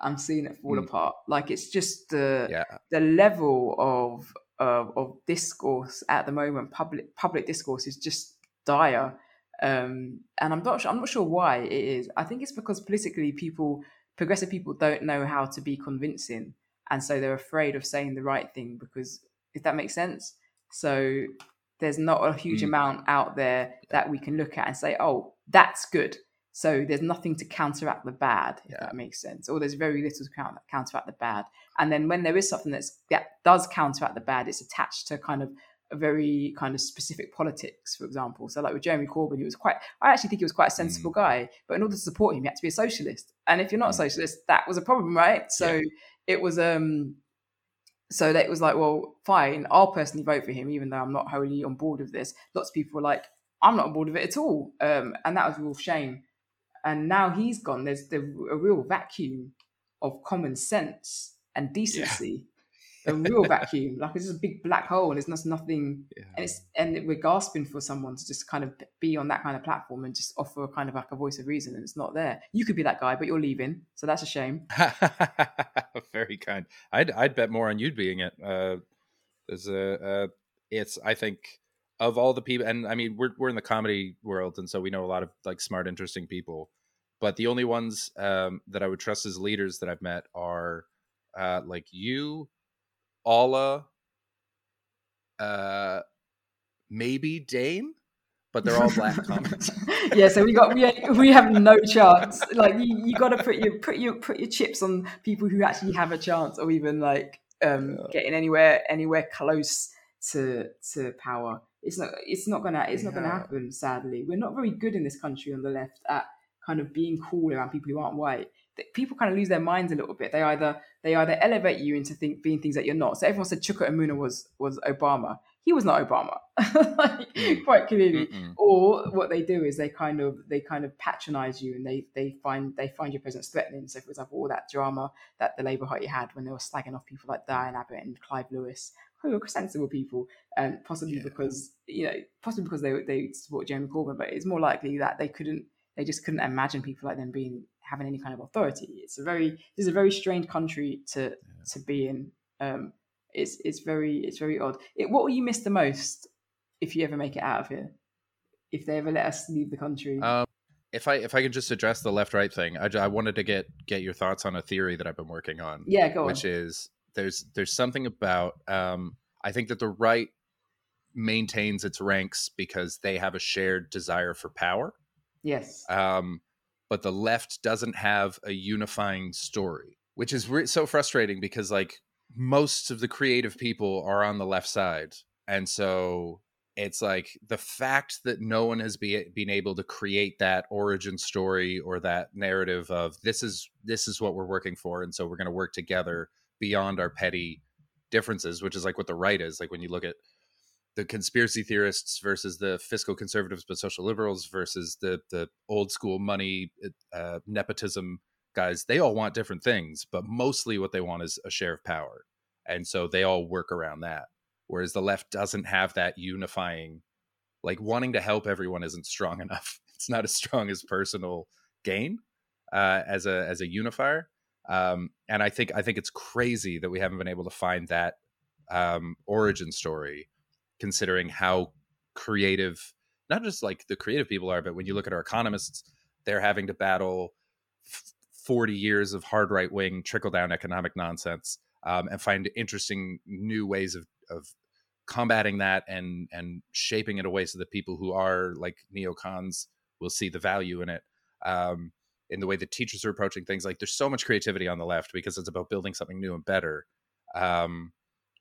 I'm seeing it fall mm. apart. Like it's just the yeah. the level of of, of discourse at the moment, public public discourse is just dire. Um, and I'm not sure, I'm not sure why it is. I think it's because politically people progressive people don't know how to be convincing, and so they're afraid of saying the right thing because if that makes sense. So there's not a huge mm. amount out there that we can look at and say, oh, that's good. So there's nothing to counteract the bad, if yeah. that makes sense, or there's very little to counteract the bad. And then when there is something that's that does counteract the bad, it's attached to kind of a very kind of specific politics, for example. So like with Jeremy Corbyn, he was quite I actually think he was quite a sensible mm. guy, but in order to support him, you had to be a socialist. And if you're not mm. a socialist, that was a problem, right? So yeah. it was um so that it was like, well, fine, I'll personally vote for him, even though I'm not wholly on board with this. Lots of people were like, I'm not on board with it at all. Um, and that was a real shame and now he's gone. There's the, a real vacuum of common sense and decency. Yeah. A real vacuum, like it's just a big black hole, and there's just nothing. Yeah. And it's and we're gasping for someone to just kind of be on that kind of platform and just offer a kind of like a voice of reason, and it's not there. You could be that guy, but you're leaving, so that's a shame. Very kind. I'd I'd bet more on you being it. Uh, there's a uh, it's I think of all the people and i mean we're, we're in the comedy world and so we know a lot of like smart interesting people but the only ones um, that i would trust as leaders that i've met are uh, like you Alla, uh, maybe Dane, but they're all black comics. yeah, so we got we we have no chance. Like you, you got to put your put your put your chips on people who actually have a chance, or even like um, yeah. getting anywhere anywhere close to to power. It's not. It's not gonna. It's yeah. not gonna happen. Sadly, we're not very good in this country on the left at kind of being cool around people who aren't white. People kind of lose their minds a little bit. They either they either elevate you into think, being things that you're not. So everyone said Chuka Umunna was was Obama. He was not Obama, like, mm. quite clearly. Mm-mm. Or what they do is they kind of they kind of patronize you and they they find they find your presence threatening. So for example, all that drama that the Labour Party had when they were slagging off people like Diane Abbott and Clive Lewis, who are sensible people, and um, possibly yeah. because you know, possibly because they they support Jeremy Corbyn, but it's more likely that they couldn't, they just couldn't imagine people like them being having any kind of authority. It's a very, this is a very strange country to yeah. to be in. Um, it's it's very it's very odd. It, what will you miss the most if you ever make it out of here? If they ever let us leave the country? Um, if I if I can just address the left right thing, I, I wanted to get get your thoughts on a theory that I've been working on. Yeah, go on. Which is there's there's something about um, I think that the right maintains its ranks because they have a shared desire for power. Yes. Um, but the left doesn't have a unifying story, which is re- so frustrating because like most of the creative people are on the left side, and so it's like the fact that no one has be, been able to create that origin story or that narrative of this is this is what we're working for and so we're going to work together beyond our petty differences, which is like what the right is. Like when you look at the conspiracy theorists versus the fiscal conservatives but social liberals versus the the old school money uh, nepotism guys, they all want different things, but mostly what they want is a share of power, and so they all work around that. Whereas the left doesn't have that unifying, like wanting to help everyone isn't strong enough. It's not as strong as personal gain uh, as a as a unifier. Um, and I think I think it's crazy that we haven't been able to find that um, origin story, considering how creative, not just like the creative people are, but when you look at our economists, they're having to battle f- 40 years of hard right wing trickle down economic nonsense um, and find interesting new ways of, of combating that and and shaping it away so that people who are like neocons will see the value in it. Um, in the way that teachers are approaching things. Like there's so much creativity on the left because it's about building something new and better. Um,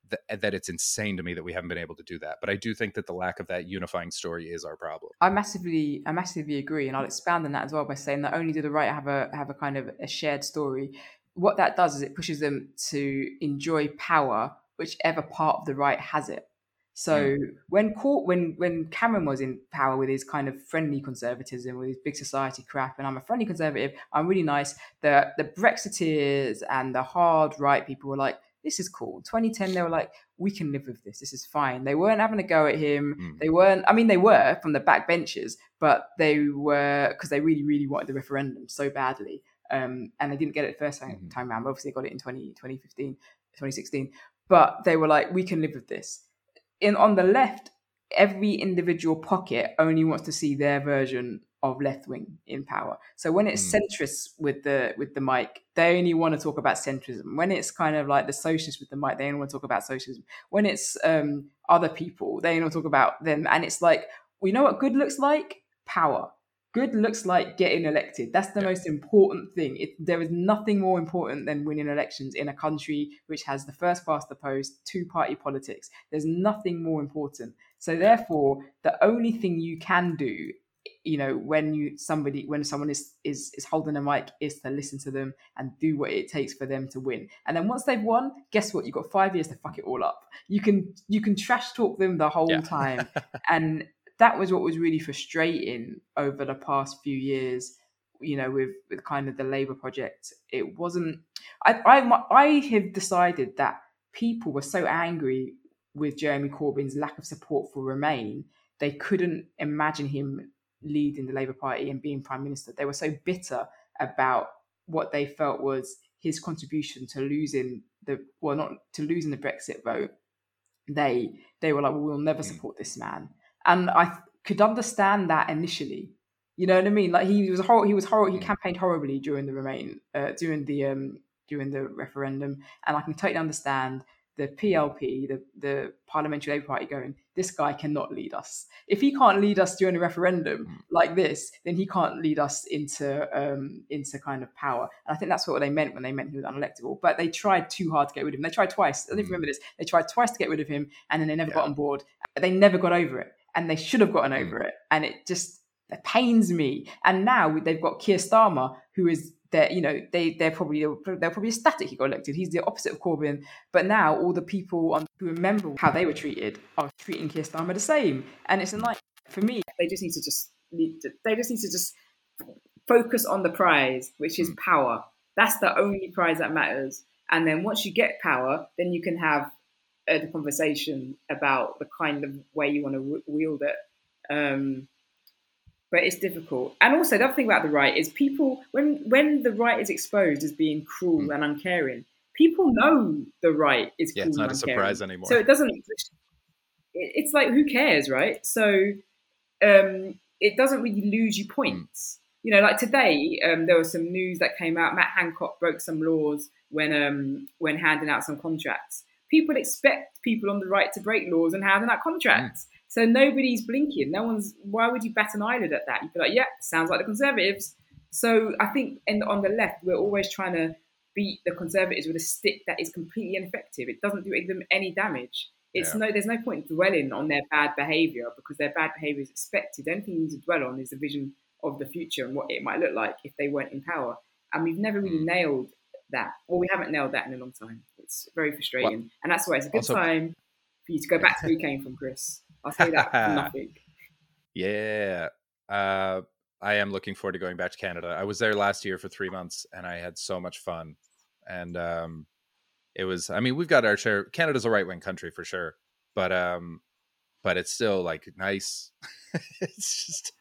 that, that it's insane to me that we haven't been able to do that. But I do think that the lack of that unifying story is our problem. I massively, I massively agree, and I'll expand on that as well by saying that only do the right have a have a kind of a shared story, what that does is it pushes them to enjoy power, whichever part of the right has it. So mm. when court, when when Cameron was in power with his kind of friendly conservatism, with his big society crap, and I'm a friendly conservative, I'm really nice. The the Brexiteers and the hard right people were like, this is cool. 2010, they were like, we can live with this. This is fine. They weren't having a go at him. Mm. They weren't, I mean, they were from the back benches, but they were, because they really, really wanted the referendum so badly. Um, and they didn't get it the first time, mm-hmm. time around. Obviously, they got it in 20, 2015, 2016. But they were like, we can live with this. In On the left, every individual pocket only wants to see their version of left wing in power. So when it's mm. centrists with the with the mic, they only want to talk about centrism. When it's kind of like the socialists with the mic, they only want to talk about socialism. When it's um, other people, they only want to talk about them. And it's like, we know what good looks like? Power. Good looks like getting elected. That's the yeah. most important thing. It, there is nothing more important than winning elections in a country which has the first past the post, two party politics. There's nothing more important. So therefore, the only thing you can do you know when you somebody when someone is is is holding a mic is to listen to them and do what it takes for them to win. And then once they've won guess what? You've got five years to fuck it all up. You can you can trash talk them the whole yeah. time. And that was what was really frustrating over the past few years you know with with kind of the labor project. It wasn't i i, I have decided that people were so angry with jeremy corbyn's lack of support for remain they couldn't imagine him leading the Labour Party and being Prime Minister. They were so bitter about what they felt was his contribution to losing the well, not to losing the Brexit vote. They they were like, well, we'll never hmm. support this man, and I could understand that initially. You know what I mean? Like he was hor- he was horrible. He hmm. campaigned horribly during the remain uh, during the um during the referendum, and I can totally understand the PLP, the, the Parliamentary Labour Party, going, this guy cannot lead us. If he can't lead us during a referendum mm. like this, then he can't lead us into um, into kind of power. And I think that's what they meant when they meant he was unelectable. But they tried too hard to get rid of him. They tried twice. I don't mm. remember this. They tried twice to get rid of him, and then they never yeah. got on board. They never got over it, and they should have gotten mm. over it. And it just it pains me. And now they've got Keir Starmer, who is they're you know they they're probably they're probably ecstatic he got elected. He's the opposite of Corbyn. But now all the people on, who remember how they were treated are treating Keir Starmer the same, and it's like for me they just need to just need to, they just need to just focus on the prize, which is power. That's the only prize that matters. And then once you get power, then you can have a conversation about the kind of way you want to wield it. Um, but it's difficult. And also, the other thing about the right is people when when the right is exposed as being cruel mm. and uncaring, people know the right is yeah, it's not a surprise anymore. So it doesn't. It's like who cares, right? So um, it doesn't really lose you points. Mm. You know, like today, um, there was some news that came out. Matt Hancock broke some laws when um, when handing out some contracts. People expect people on the right to break laws and handing out contracts. Mm. So nobody's blinking. No one's. Why would you bat an eyelid at that? You'd be like, yeah, sounds like the Conservatives. So I think in, on the left, we're always trying to beat the Conservatives with a stick that is completely ineffective. It doesn't do them any damage. It's yeah. no. There's no point dwelling on their bad behaviour because their bad behaviour is expected. The only thing you need to dwell on is the vision of the future and what it might look like if they weren't in power. And we've never really mm. nailed that. Well, we haven't nailed that in a long time. It's very frustrating, well, and that's why it's a good also, time for you to go back to where you came from, Chris. I'll say that nothing. Yeah. Uh, I am looking forward to going back to Canada. I was there last year for three months and I had so much fun. And um, it was, I mean, we've got our share. Canada's a right wing country for sure, but um, but it's still like nice. it's just.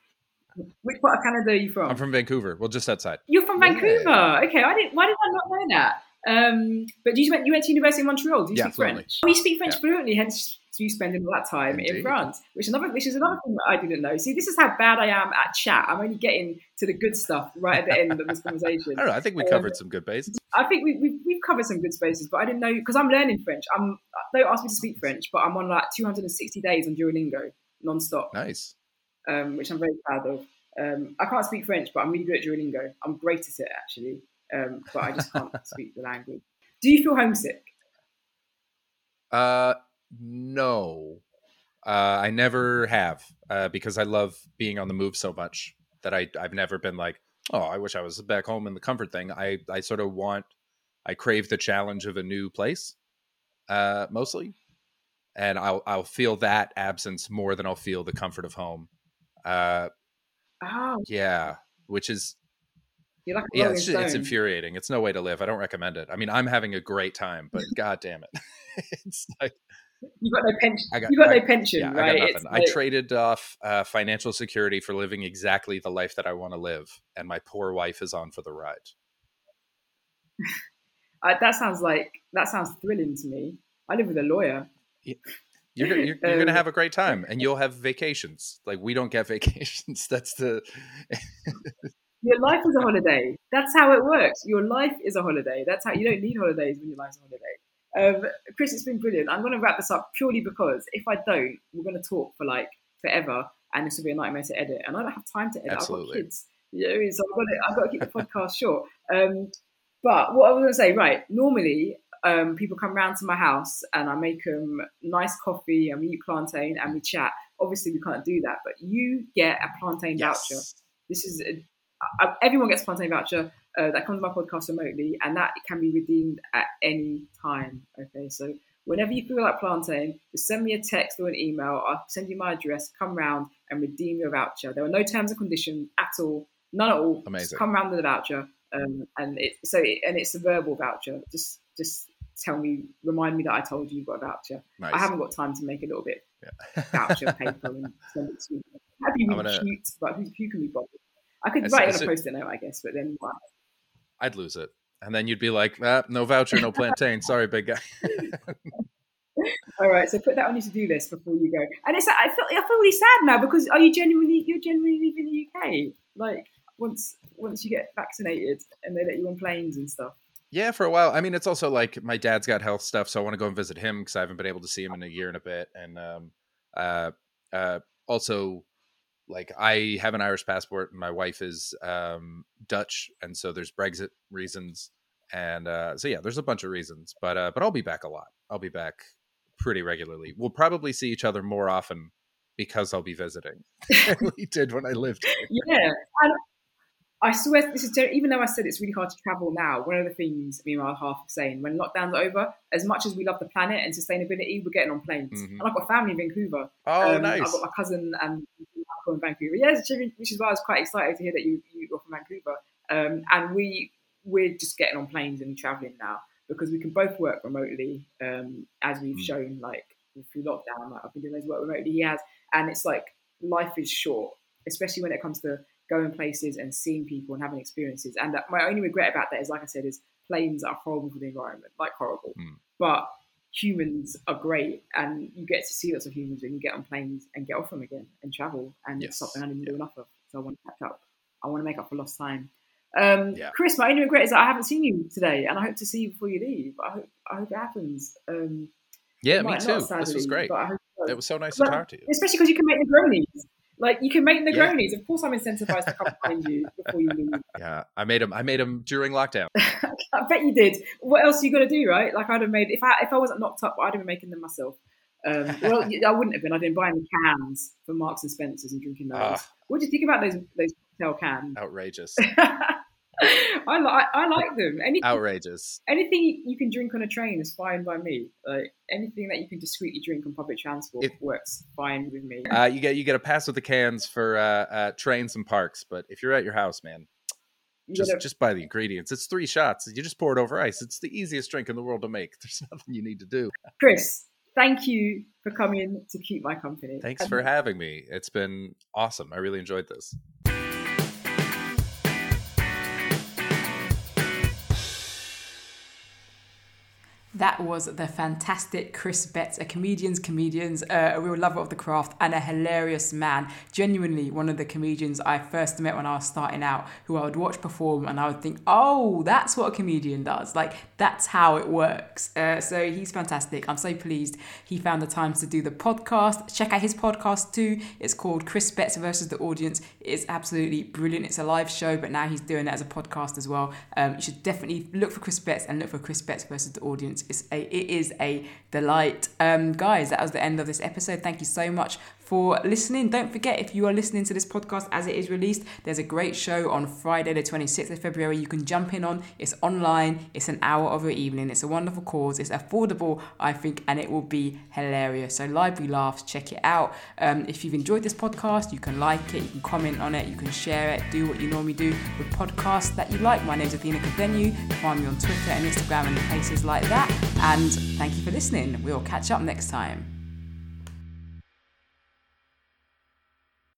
Which part of Canada are you from? I'm from Vancouver. Well, just outside. You're from Vancouver. Yeah. Okay, I didn't. Why did I not know that? Um, but you went you went to University of Montreal. Do you yeah, speak fluently. French? Oh, you speak French yeah. fluently. Hence you spending all that time Indeed. in France, which is another which is another thing that I didn't know. See, this is how bad I am at chat. I'm only getting to the good stuff right at the end of this conversation. I know. I think we um, covered some good bases. I think we, we we've covered some good spaces, but I didn't know because I'm learning French. I'm they asked me to speak French, but I'm on like 260 days on Duolingo non-stop. Nice. Um, which I'm very proud of. Um, I can't speak French, but I'm really good at Duolingo. I'm great at it actually, um, but I just can't speak the language. Do you feel homesick? Uh, no, uh, I never have uh, because I love being on the move so much that I I've never been like, oh, I wish I was back home in the comfort thing. I I sort of want, I crave the challenge of a new place, uh, mostly, and I'll I'll feel that absence more than I'll feel the comfort of home. Uh, Oh, yeah, which is like yeah, it's, just, it's infuriating. It's no way to live. I don't recommend it. I mean, I'm having a great time, but god damn it, it's like You got no pension. I got- you got I- no pension, yeah, right? I nothing. I traded off uh, financial security for living exactly the life that I want to live, and my poor wife is on for the ride. I- that sounds like that sounds thrilling to me. I live with a lawyer. You're, gonna- you're, you're Um, have a great time, and you'll have vacations. Like we don't get vacations. That's the Your life is a holiday. That's how it works. Your life is a holiday. That's how you don't need holidays when your life's a holiday. Um, Chris, it's been brilliant. I'm going to wrap this up purely because if I don't, we're going to talk for like forever, and this will be a nightmare to edit. And I don't have time to edit. I've Absolutely. got kids. You know what I mean? So I've got to, I've got to keep the podcast short. Um, but what I was going to say, right? Normally, um, people come round to my house and I make them nice coffee and we eat plantain and we chat. Obviously, we can't do that, but you get a plantain voucher. This is a, everyone gets a plantain voucher uh, that comes to my podcast remotely, and that can be redeemed at any time. Okay, so whenever you feel like planting, just send me a text or an email. I'll send you my address. Come round and redeem your voucher. There are no terms and conditions at all, none at all. Just Amazing. come round with a voucher, um, and it so it, and it's a verbal voucher. Just just tell me, remind me that I told you you got a voucher. Nice. I haven't got time to make a little bit Yeah. voucher paper and send it to you. That'd be I'm really gonna- cute, but who, who can be bothered? I could As- write as it on a post-it note, I guess, but then what? I'd lose it, and then you'd be like, ah, "No voucher, no plantain. Sorry, big guy." All right, so put that on your to-do list before you go. And it's I feel I feel really sad now because are you genuinely you're genuinely leaving the UK? Like once once you get vaccinated and they let you on planes and stuff. Yeah, for a while. I mean, it's also like my dad's got health stuff, so I want to go and visit him because I haven't been able to see him in a year and a bit. And um, uh, uh, also, like I have an Irish passport, and my wife is um, Dutch, and so there's Brexit reasons, and uh, so yeah, there's a bunch of reasons. But uh, but I'll be back a lot. I'll be back pretty regularly. We'll probably see each other more often because I'll be visiting we did when I lived. here. Yeah, and I swear this is even though I said it's really hard to travel now. One of the things me and my half are saying when lockdowns are over, as much as we love the planet and sustainability, we're getting on planes. Mhm. And I've got family in Vancouver. Oh, Um, nice. I've got my cousin and in Vancouver. Yes, which is why I was quite excited to hear that you you got from Vancouver. Um, and we we're just getting on planes and traveling now because we can both work remotely, um, as we've Mm. shown like through lockdown. Like I've been doing those work remotely. He has, and it's like life is short, especially when it comes to going places and seeing people and having experiences. And uh, my only regret about that is, like I said, is planes are horrible for the environment, like horrible. Mm. But humans are great, and you get to see lots of humans when you get on planes and get off them again and travel. And it's Yes. something I didn't do enough of, so I want to catch up. I want to make up for lost time. Um, Yeah. Chris, my only regret is that I haven't seen you today, and I hope to see you before you leave. I hope I hope it happens. Um, yeah, me too. not, this was great. But I hope so. It was so nice to talk to you. Especially because you can make the Negronis. Like you can make Yeah. Negronis. Of course, I'm incentivized to come find you before you leave. Yeah, I made them. I made them during lockdown. I bet you did. What else are you gonna do, right? Like I'd have made if I if I wasn't knocked up, I'd have been making them myself. Um, well, I wouldn't have been. I'd been buying the cans for Marks and Spencers and drinking those. Ah. what do you think about those those cocktail cans? Outrageous. I like I like them. Anything Outrageous. anything you can drink on a train is fine by me. Like anything that you can discreetly drink on public transport It- works fine with me. Uh, you get you get a pass with the cans for uh, uh, trains and parks, but if you're at your house, man, just just buy the ingredients. It's three shots. You just pour it over ice. It's the easiest drink in the world to make. There's nothing you need to do. Chris, thank you for coming to keep my company. Thanks for having me. It's been awesome. I really enjoyed this. That was the fantastic Chris Betts, a comedian's comedians, uh, a real lover of the craft, and a hilarious man. Genuinely, one of the comedians I first met when I was starting out, who I would watch perform and I would think, oh, that's what a comedian does. Like, that's how it works. Uh, so he's fantastic. I'm so pleased he found the time to do the podcast. Check out his podcast too. It's called Chris Betts versus the Audience. It's absolutely brilliant. It's a live show, but now he's doing it as a podcast as well. Um, you should definitely look for Chris Betts and look for Chris Betts versus the Audience. It's a, it is a delight. Um, guys, that was the end of this episode. Thank you so much for listening. Don't forget, if you are listening to this podcast as it is released, there's a great show on Friday, the 26th of February. You can jump in on. It's online. It's an hour of your evening. It's a wonderful cause. It's affordable, I think, and it will be hilarious. So library laughs. Check it out. Um, if you've enjoyed this podcast, you can like it. You can comment on it. You can share it. Do what you normally do with podcasts that you like. My name is Athena Kugblenu. Find me on Twitter and Instagram and places like that. And thank you for listening. We'll catch up next time.